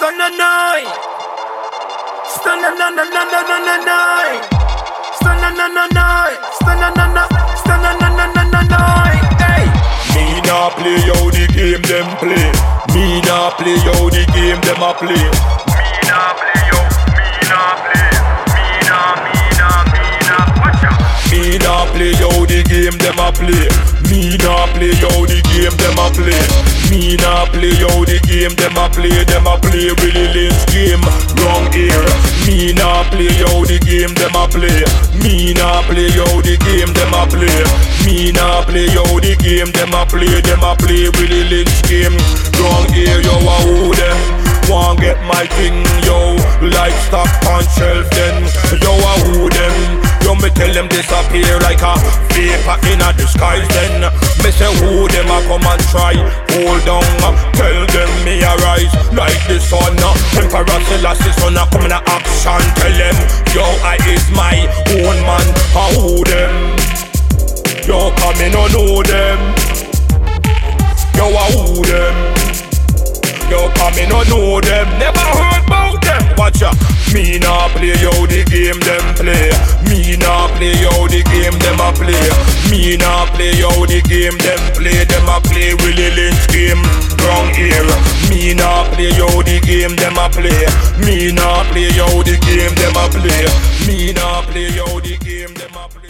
Stand a night. Stand a na na na na na na night. Stand a na na night. Stand a na na. Stand a na na na na night. Hey. Me nah play how the game them play. Me nah play how the game them a play. Me nah play yo. Me nah play. Me nah. Me nah. Me nah. Watch out. Me nah play how the game them a play. Me nah play how the game them a play. Me nah play how the game them a play. Them a play Willie Lynch game. Wrong ear. Me nah play how the game them a play. Me nah play how the game them a play. Me nah play how the game them a play. Them a play Willie Lynch game. Wrong ear. Yo a who them? Want get my thing, yo Like stock on shelf then Yo, a who them? Yo, me tell them disappear like a vapor in a disguise then say who them a come and try Hold on, uh, tell them me arise Like the sun uh, Emperor Selassie son a come in a action Tell them, yo, I is my own man A who them? Yo, come in, no know them Yo, I who them? Yo, come me no know them, never heard about them. Watch ya, me nah play how the game them play. Me nah play how game them play. Them a play Willie Lynch game, wrong ear. Me nah play how the game them a play. Me nah play how the game them a play. Me nah play how the game them a play.